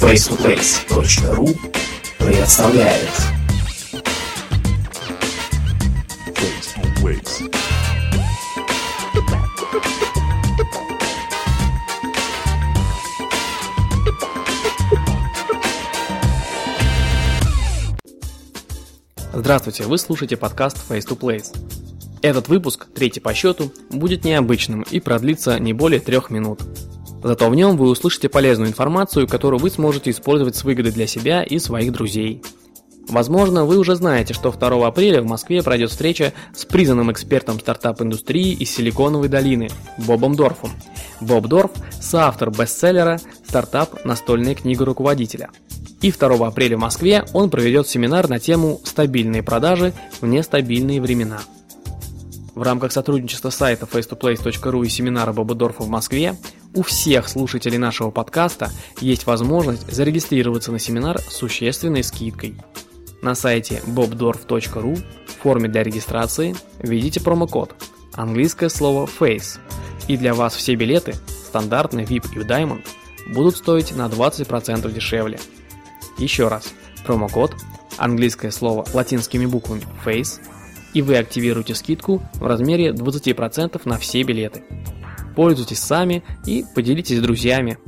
face2face.ru представляет Face to. Здравствуйте, вы слушаете подкаст Face to Place. Этот выпуск, третий по счету, будет необычным и продлится не более трех минут. Зато в нем вы услышите полезную информацию, которую вы сможете использовать с выгодой для себя и своих друзей. Возможно, вы уже знаете, что 2 апреля в Москве пройдет встреча с признанным экспертом стартап-индустрии из Силиконовой долины Бобом Дорфом. Боб Дорф – соавтор бестселлера «Стартап. Настольная книга руководителя». И 2 апреля в Москве он проведет семинар на тему «Стабильные продажи в нестабильные времена». В рамках сотрудничества сайта face2place.ru и семинара Боба Дорфа в Москве у всех слушателей нашего подкаста есть возможность зарегистрироваться на семинар с существенной скидкой. На сайте bobdorf.ru в форме для регистрации введите промокод английское слово FACE и для вас все билеты, стандартный VIP и Diamond, будут стоить на 20% дешевле. Еще раз, промокод английское слово латинскими буквами FACE и вы активируете скидку в размере 20% на все билеты. Пользуйтесь сами и поделитесь с друзьями.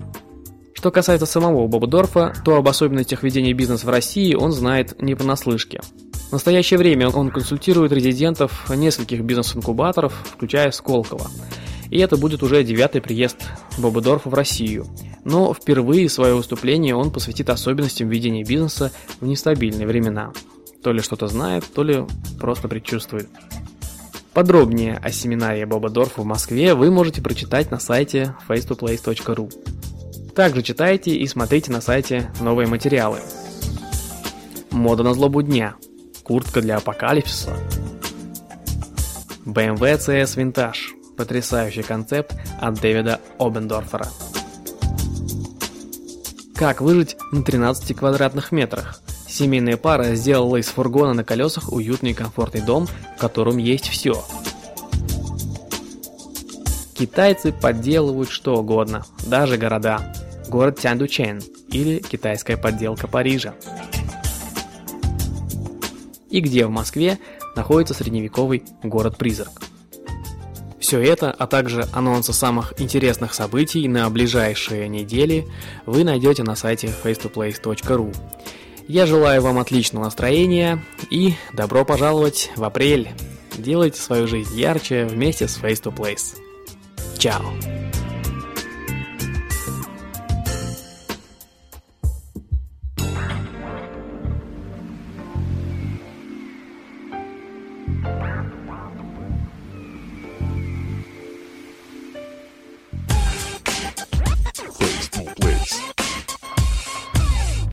Что касается самого Боба Дорфа, то об особенностях ведения бизнеса в России он знает не понаслышке. В настоящее время он консультирует резидентов нескольких бизнес-инкубаторов, включая Сколково. И это будет уже девятый приезд Боба Дорфа в Россию. Но впервые свое выступление он посвятит особенностям ведения бизнеса в нестабильные времена. То ли что-то знает, то ли просто предчувствует. Подробнее о семинаре Боба в Москве вы можете прочитать на сайте face2place.ru. Также читайте и смотрите на сайте новые материалы. Мода на злобу дня. Куртка для апокалипсиса. BMW CS Vintage. Потрясающий концепт от Дэвида Обендорфера. Как выжить на 13 квадратных метрах? Семейная пара сделала из фургона на колесах уютный и комфортный дом, в котором есть все. Китайцы подделывают что угодно, даже города. Город Тяндучен или китайская подделка Парижа. И где в Москве находится средневековый город-призрак. Все это, а также анонсы самых интересных событий на ближайшие недели вы найдете на сайте face2place.ru. Я желаю вам отличного настроения и добро пожаловать в апрель. Делайте свою жизнь ярче вместе с Face to Place. Чао!